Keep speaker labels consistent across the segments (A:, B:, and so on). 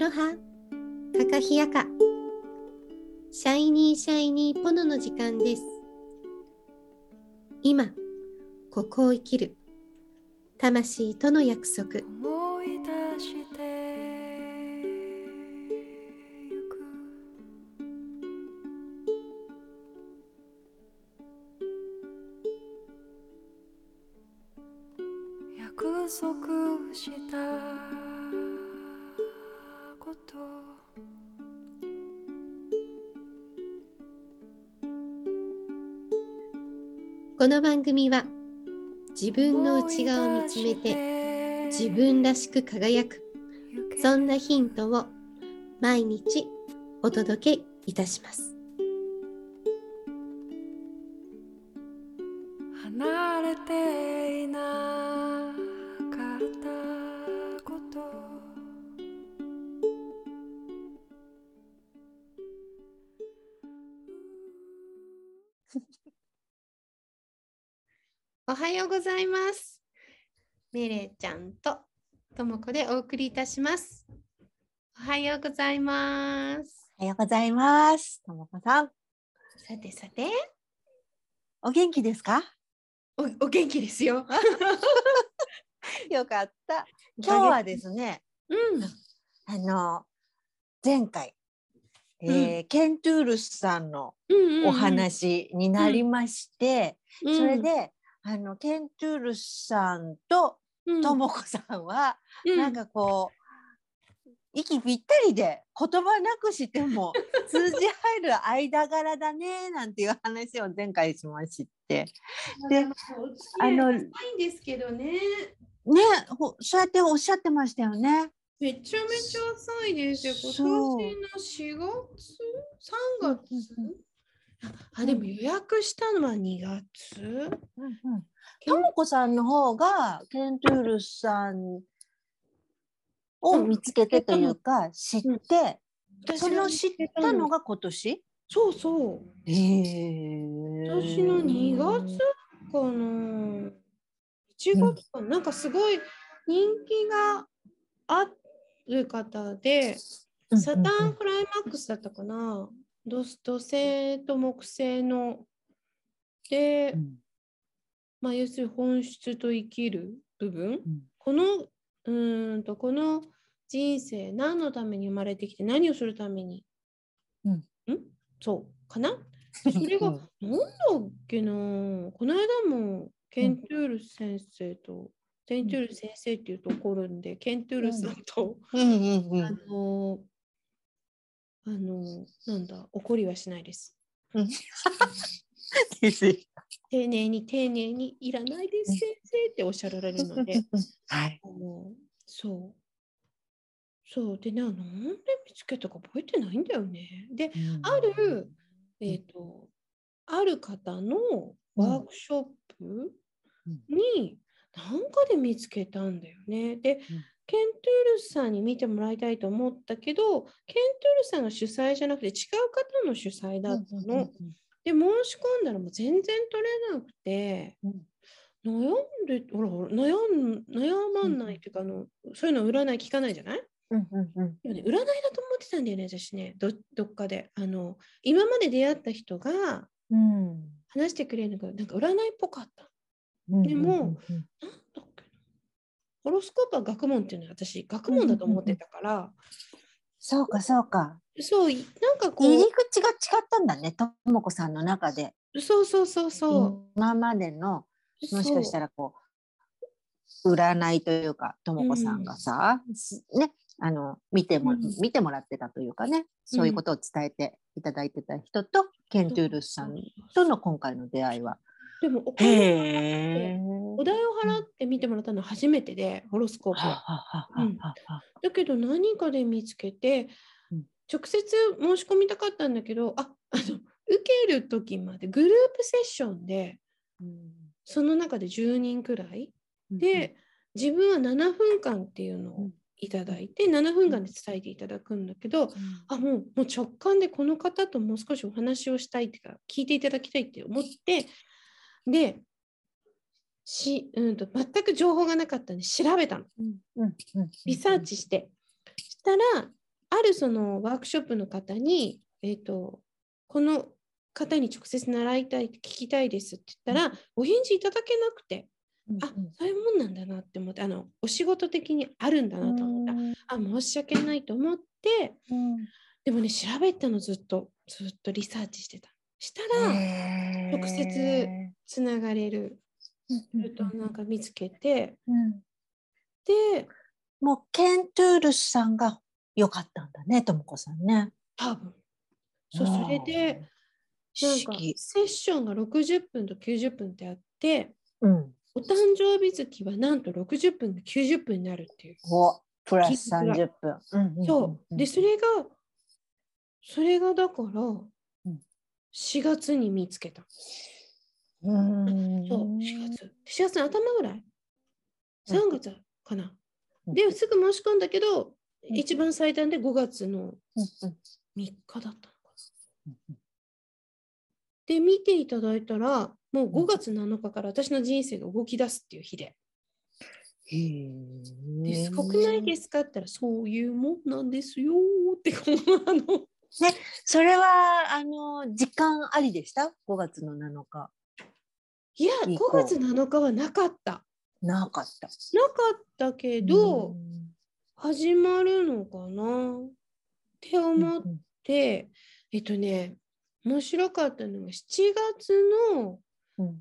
A: ロハ、カカヒヤカ。シャイニーシャイニーポノの時間です。今、ここを生きる。魂との約束。
B: 思い出してゆく約束したこ
A: の番組は、自分の内側を見つめて、自分らしく輝く。そんなヒントを毎日お届けいたします。
B: 離れていな
A: いはようございます。メレちゃんとともこでお送りいたします。おはようございます。
C: おはようございます。ともこさん、
A: さてさて、
C: お元気ですか？
A: おお元気ですよ。
C: よかった。今日はですね、
A: うん、
C: あの前回、えーケントゥールスさんの
A: うんうんうん
C: お、話になりまして、
A: うん
C: それ、で、あのケントゥールスさんと
A: うん
C: ともこさんは、
A: うん
C: なんかこう息ぴったりで言葉なくしても 通じ入る間柄だねなんていう話を前回しまして。で
A: あの、いんですけどね。
C: ねほそうやっておっしゃってましたよね。
A: めちゃめちゃ浅いですよ。今年の4月 ?3 月？あ、でも予約したのは2月？
C: うんうん。ともこさんの方がケントゥールさんを見つけてというか知って、その知ったのが今年？
A: そうそう。
C: へえ
A: 私の2月かな。1月かな、なんかすごい人気がある方で、サターンクライマックスだったかな土土星と木星ので、まあ、要するに本質と生きる部分、
C: ん。
A: このうーんとこの人生何のために生まれてきて何をするために、
C: うん。
A: ん？そうかな？それが、なんだっけな？この間もケントゥール先生と、ケントゥール先生っていうと怒るんで、ケントゥールさんと、
C: うんうんうん
A: あのあのなんだ怒りはしないです。丁寧に丁寧にいらないです
C: うん
A: 先生っておっしゃられるので、
C: はい。
A: あのそう。そうでな、なんで見つけたか覚えてないんだよね。で、ある、えっ、と、ある方のワークショップに、なんかで見つけたんだよね。で、ケントゥールスさんに見てもらいたいと思ったけど、ケントゥールスさんが主催じゃなくて違う方の主催だったの。で、申し込んだらもう全然取れなくて、
C: うん
A: 悩んで、ほらほら悩ん悩まんないっていうか、あのそういうの占い聞かないじゃない？
C: うんうんうん
A: でもね、占いだと思ってたんだよね、私ね、どどっかで。あの今まで出会った人が
C: うん
A: 話してくれるのが、なんか占いっぽかった。
C: うん
A: でもなんだ。ホロスコープは学問っていうのは私、学問だと思ってたから、
C: そうかそうか。
A: そう、なんかこ
C: 入り
A: う、
C: 口が違ったんだね、ともこさんの中で。
A: そうそうそうそう。
C: 今までのもしかした
A: ら、
C: らこう占いというかともこさんがさ、すねあの見ても、
A: うん
C: 見てもらってたというかねそういうことを伝えていただいてた人と、ケントゥールスさんとの今回の出会いは。
A: でもお金
C: へえ。
A: お代を払って見てもらったのは初めてで、ホロスコープは。
C: はははははは。
A: だけど何かで見つけて、
C: うん。
A: 直接申し込みたかったんだけど、ああの受ける時までグループセッションで、その中で10人くらいで、自分は7分間っていうのを
C: うん。
A: いただいて、7分間で伝えていただくんだけど、あもうもう直感でこの方ともう少しお話をしたいっていうか聞いていただきたいって思ってでし、うん、と全く情報がなかったんで調べたの。
C: うんうんうん。
A: リサーチして。したらあるそのワークショップの方に、えー、とこの方に直接習いたい聞きたいですって言ったら、お返事いただけなくて、あそういうもんなんだなって思ってあのお仕事的にあるんだなと思った、あ申し訳ないと思ってでもね調べたのずっとずっとリサーチしてた。したら直接つながれるとなんか見つけてで
C: もうケントゥールスさんが良かったんだね、ともこさんね。
A: 多分そうそれでなんかセッションが60分と90分ってあって
C: うん、
A: お誕生日月はなんと60分で90分になるっていう。
C: おプラス30分。うん
A: そう。で、それが、それがだから
C: ん、
A: 4月に見つけた。
C: うん
A: そう、4月。4月の頭ぐらい ?3 月かな。
C: うん
A: で、すぐ申し込んだけど、
C: うん
A: 一番最短で5月の
C: うんうん
A: 3日だったのか
C: うん
A: な。で、見ていただいたら、もう5月7日から私の人生が動き出すっていう日で。ですごくないですかって言ったら、そういうもんなんですよって、このあの、
C: それはあの時間ありでした ?5 月の7日。
A: いや、5
C: いい子
A: 月7日はなかった。
C: なかった。
A: なかったけど、始まるのかな？って思っ
C: うん
A: て、えっとね、面白かったのが7月の
C: うん。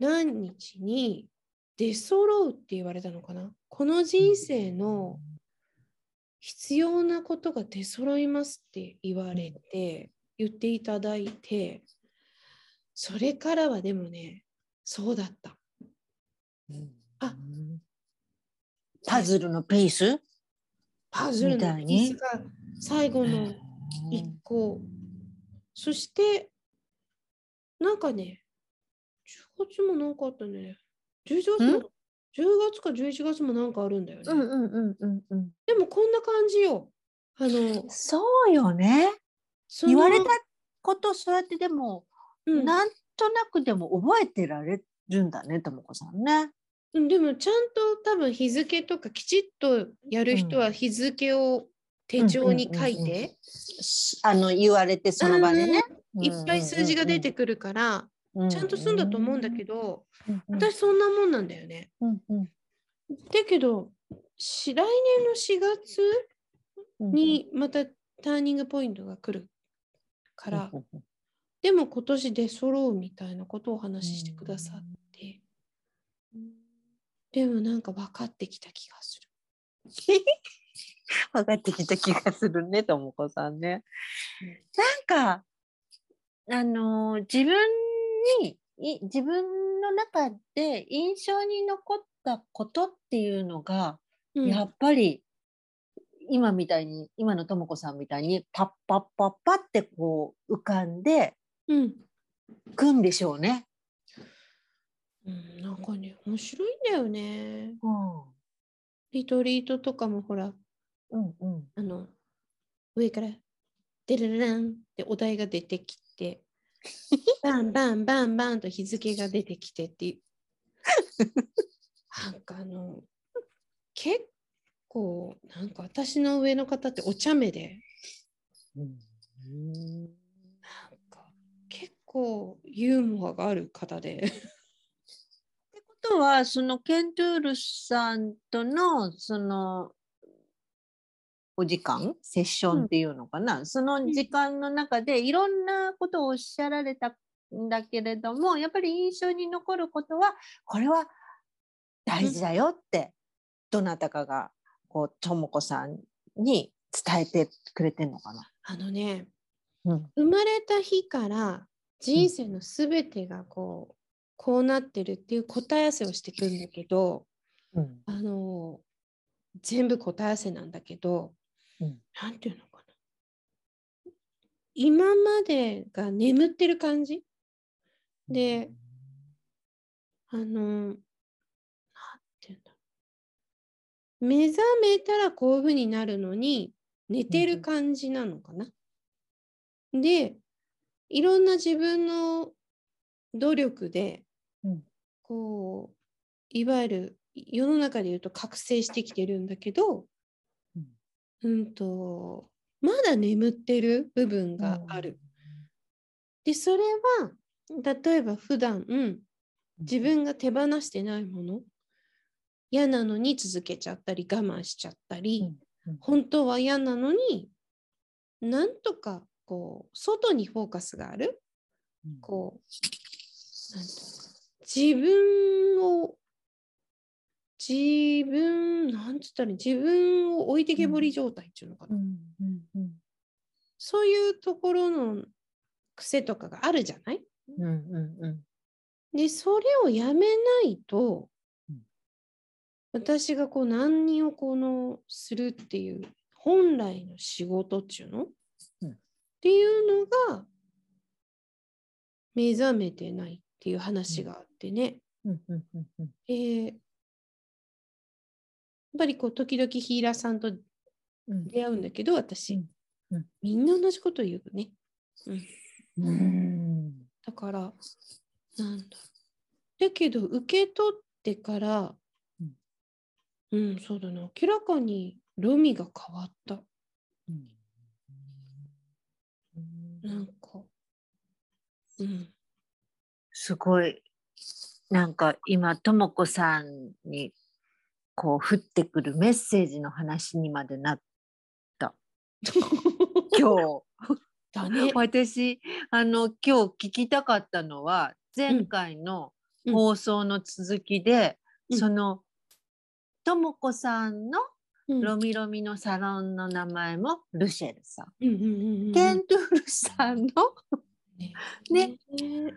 A: 何日に出揃うって言われたのかな？この人生の必要なことが出揃いますって言われて、言っていただいて、それからはでもね、そうだった。
C: うん
A: あ
C: パズルのピース？
A: パズルの
C: みたいに？
A: ピースが最後の一個。そして、なんかね、10月もなんかあったね。11月も、
C: ん
A: ？10月か11月もなんかあるんだよね。
C: うんうんうんうんうん。
A: でもこんな感じよ。あの、
C: そうよね。言われたことそうやってでも、
A: うん
C: なんとなくでも覚えてられるんだね、ともこさんね。
A: うんでもちゃんと多分日付とかきちっとやる人は日付を手帳に書い
C: うんうんうん
A: て、
C: あの言われてその場でね。
A: いっぱい数字が出てくるから、
C: うん
A: ちゃんとするんだと思うんだけど、
C: うんうん
A: 私そんなもんなんだよね。
C: うんうん。
A: だけど、し来年の4月
C: うん
A: にまたターニングポイントが来るから、
C: うんうん
A: でも今年出揃うみたいなことをお話ししてくださって、でもなんか分かってきた気がする。
C: 分かってきた気がするね、ともこさんね。なんか、あのー自分にい、自分の中で印象に残ったことっていうのが、
A: うん
C: やっぱり、今みたいに、今のともこさんみたいに、パッパッパッパってこう浮かんで
A: うん
C: くんでしょうね。
A: うん、なんかね、面白いんだよね。
C: うん。
A: リトリートとかもほら、
C: うんうん。
A: あの、上から、デレレランってお題が出てきて、バンバンバンバンと日付が出てきてっていう。なんかあの、結構、なんか私の上の方ってお茶目で、
C: うん
A: 構ユーモアがある方で。
C: ってことはそのケントゥールさんとのそのお時間セッションっていうのかな、その時間の中でいろんなことをおっしゃられたんだけれどもやっぱり印象に残ることはこれは大事だよって、どなたかがこうともこさんに伝えてくれてんのかな？
A: あのね、
C: うん
A: 生まれた日から人生のすべてがこう、こうなってるっていう答え合わせをしてくるんだけど、
C: うん
A: あの全部答え合わせなんだけど、
C: うん
A: なんていうのかな。今までが眠ってる感じ？で、あの、なんていうんだ。目覚めたらこういうふうになるのに、寝てる感じなのかな？で、いろんな自分の努力で、
C: うん。
A: こう、いわゆる世の中で言うと覚醒してきてるんだけど、
C: うん。
A: うんとまだ眠ってる部分がある。でそれは例えば普段、うん、自分が手放してないもの嫌なのに続けちゃったり我慢しちゃったり、
C: うん。
A: 本当は嫌なのになんとかこう外にフォーカスがある。こうなん。ていう自分を自分なんつったら自分を置いてけぼり状態っていうのかな、そういうところの癖とかがあるじゃない？
C: うんうんうん。
A: でそれをやめないと、
C: うん。
A: 私がこう何をこのするっていう本来の仕事っていうの、
C: うん
A: っていうのが目覚めてないっていう話があってね、やっぱりこう時々ヒーラーさん。と出会うん。だけど私、みん。な同じこと言うね、うん、だからなん。だだけど受け取ってから
C: うん。
A: うん、そうだな明らかにロミが変わったなんかうん。
C: すごい。なんか今とも子さんにこう降ってくるメッセージの話にまでなった。今
A: だね。
C: 日私あの今日聞きたかったのは前回の
A: うん。
C: 放送の続きで、
A: うん。
C: そのとも子さんの
A: うん。
C: ロミロミのサロンの名前もルシェルさん、
A: うんうんうんうん。
C: ケントゥールさんの
A: ね
C: ね
A: ね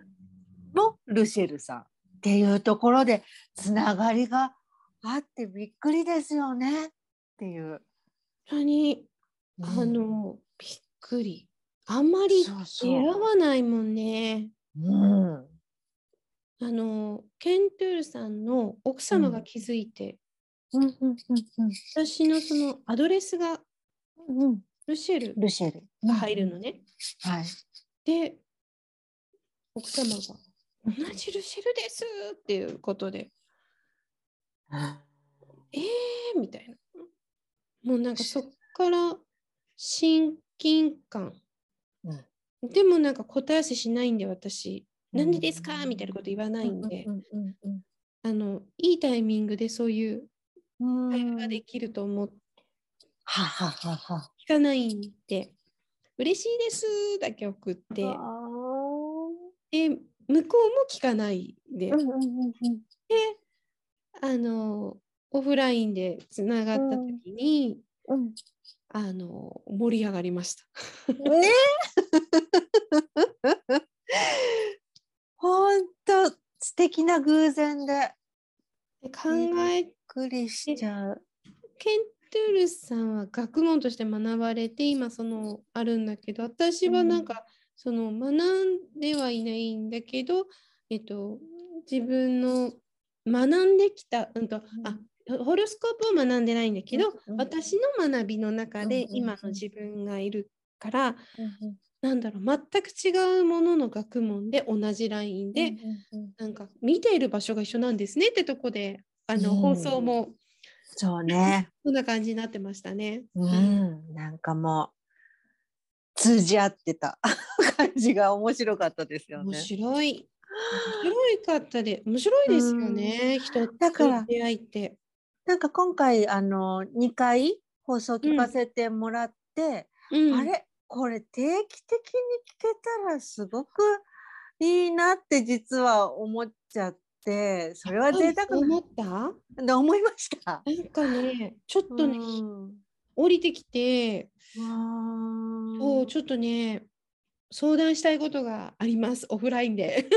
C: もルシェルさんっていうところでつながりがあってびっくりですよねっていう。
A: 本当にあのびっくりあんまり
C: そう
A: 選
C: そう。
A: ばないもんね
C: うん。
A: あのケントゥールさんの奥様が気づいて、
C: うんうんうん
A: 私のそのアドレスが
C: うんうん。
A: ルシェル
C: ルシェル
A: が入るのね。
C: はい。
A: で、奥様が同じルシェルですっていうことで、えーみたいな。もうなんかそっから親近感。
C: うん。
A: でもなんか答え合わせしないんで私、なんでですか？みたいなこと言わないんで、あの、いいタイミングでそういう
C: うん
A: 会話ができると思って
C: はははは。
A: 聞かないんで、嬉しいですだけ送って、
C: あ
A: で、向こうも聞かないで、
C: ーうんうんうんうん
A: あの、オフラインでつながった時に、
C: うん
A: あの、盛り上がりました。
C: ね。本当素敵な偶然で
A: で考え、
C: くりしちゃう。
A: ケントゥールさんは学問として学ばれて、今そのあるんだけど、私はなんか、その学んではいないんだけど、えっと、自分の学んできた、うんと、あ、ホロスコープを学んでないんだけど、
C: うん。
A: 私の学びの中で今の自分がいるから、なんだろう、全く違うものの学問で同じラインで、なんか見ている場所が一緒なんですねってとこで、あの、
C: うん。
A: 放送も
C: そうね。
A: そんな感じになってましたね。
C: うん、なんかもう通じ合ってた。感じが面白かったですよ
A: 面
C: ね。
A: 白い。面白いかったで、面白いですよね、人と
C: だから
A: 出会いって。
C: なんか今回あの2回放送聞かせてもらって、
A: うん、
C: あれ？これ定期的に聞けたらすごくいいなって実は思っちゃってそれは贅沢な。
A: 思った？
C: 思いました。
A: なんかね、ちょっとね、
C: うん
A: 降りてきて、そう、ちょっとね、相談したいことがあります、オフラインで。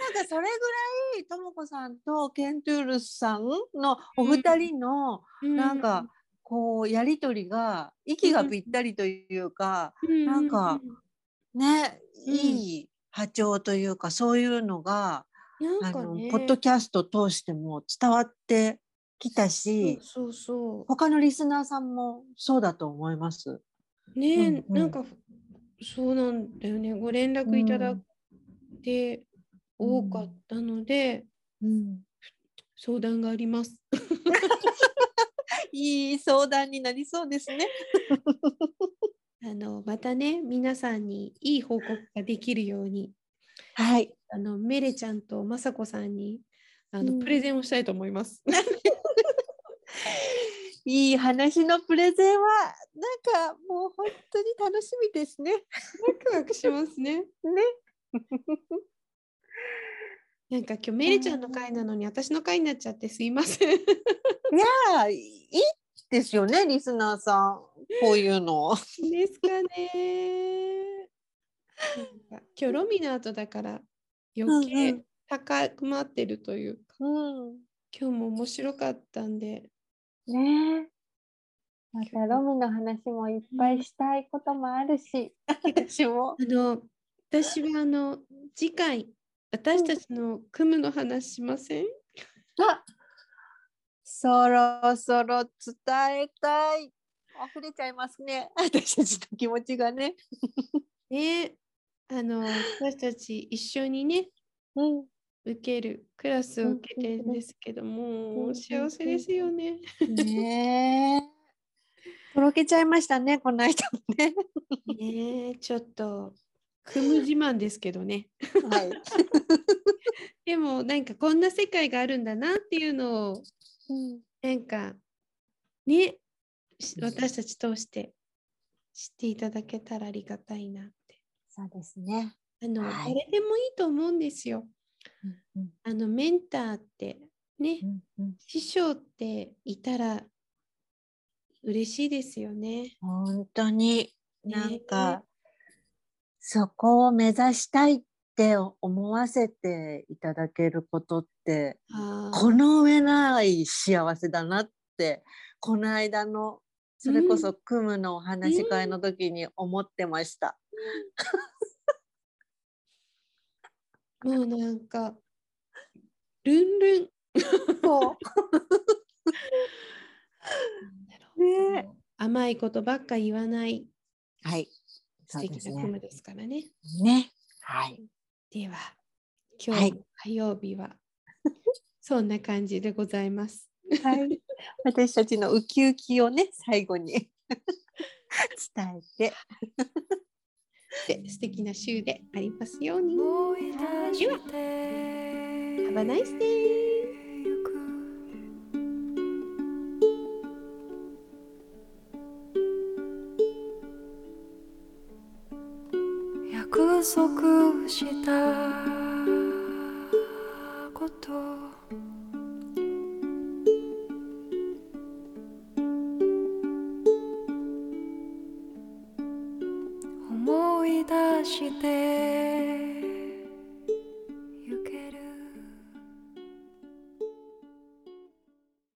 C: なんかそれぐらいともこさんとケントゥールスさんのお二人のなんかこうやりとりが息がぴったりというか、
A: うん、
C: なんかね、
A: うん。
C: いい波長というかそういうのが、
A: うん、な
C: あの
A: んかね、
C: ポッドキャスト通しても伝わってきたし、
A: そうそう
C: 他のリスナーさんもそうだと思います。
A: ね、
C: うんうん
A: なんかそうなんだよね、ご連絡いただいて多かったので、
C: うん、
A: 相談があります。
C: いい相談になりそうですね。
A: あのまたね皆さんにいい報告ができるように
C: はい。
A: あのメレちゃんとまさこさんにあの、
C: うん
A: プレゼンをしたいと思います。
C: いい話のプレゼンはなんかもう本当に楽しみですね。
A: ワクワクしますね。
C: ね。
A: なんか今日メレちゃんの回なのに私の回になっちゃってすいません。
C: いやいいですよねリスナーさんこういうの。
A: ですかね。なんか今日ロミナートだから余
C: うんう
A: 計
C: ん
A: 高まってるというか、
C: うん。
A: 今日も面白かったんで、
C: ねえ。またロミの話もいっぱいしたいこともあるし、私も。
A: あの私はあの次回私たちの組むの話しません、
C: あそろそろ伝えたい。溢れちゃいますね。私たちの気持ちがね。
A: ねあの私たち一緒にね
C: うん。
A: 受けるクラスを受けてるんですけども、幸せですよね。
C: ねえ。とろけちゃいましたね、この間もね。
A: ねえちょっと組む自慢ですけどね。
C: はい。
A: でもなんかこんな世界があるんだなっていうのを
C: うん
A: なんかねし私たち通して知っていただけたらありがたいなって。
C: そうですね。
A: あの、
C: はい
A: 誰でもいいと思うんですよ。
C: うん
A: あのメンターってね、
C: うんうん。
A: 師匠っていたら嬉しいですよね。
C: 本当に
A: ね。
C: なんか、そこを目指したいって思わせていただけることってこの上ない幸せだなってこの間のそれこそ組むのお話し会の時に思ってました。
A: もうなんかルンルン。
C: そう ね
A: 甘いことばっか言わない
C: はい。
A: 素敵なクムですからね。
C: ね。はい。
A: では今
C: はい
A: 日の火曜日は、そんな感じでございます。
C: はい。私たちのウキウキをね最後に 伝えて。
A: で素敵な週でありますように。
B: 思い出して
A: Have a nice day!
B: 約束した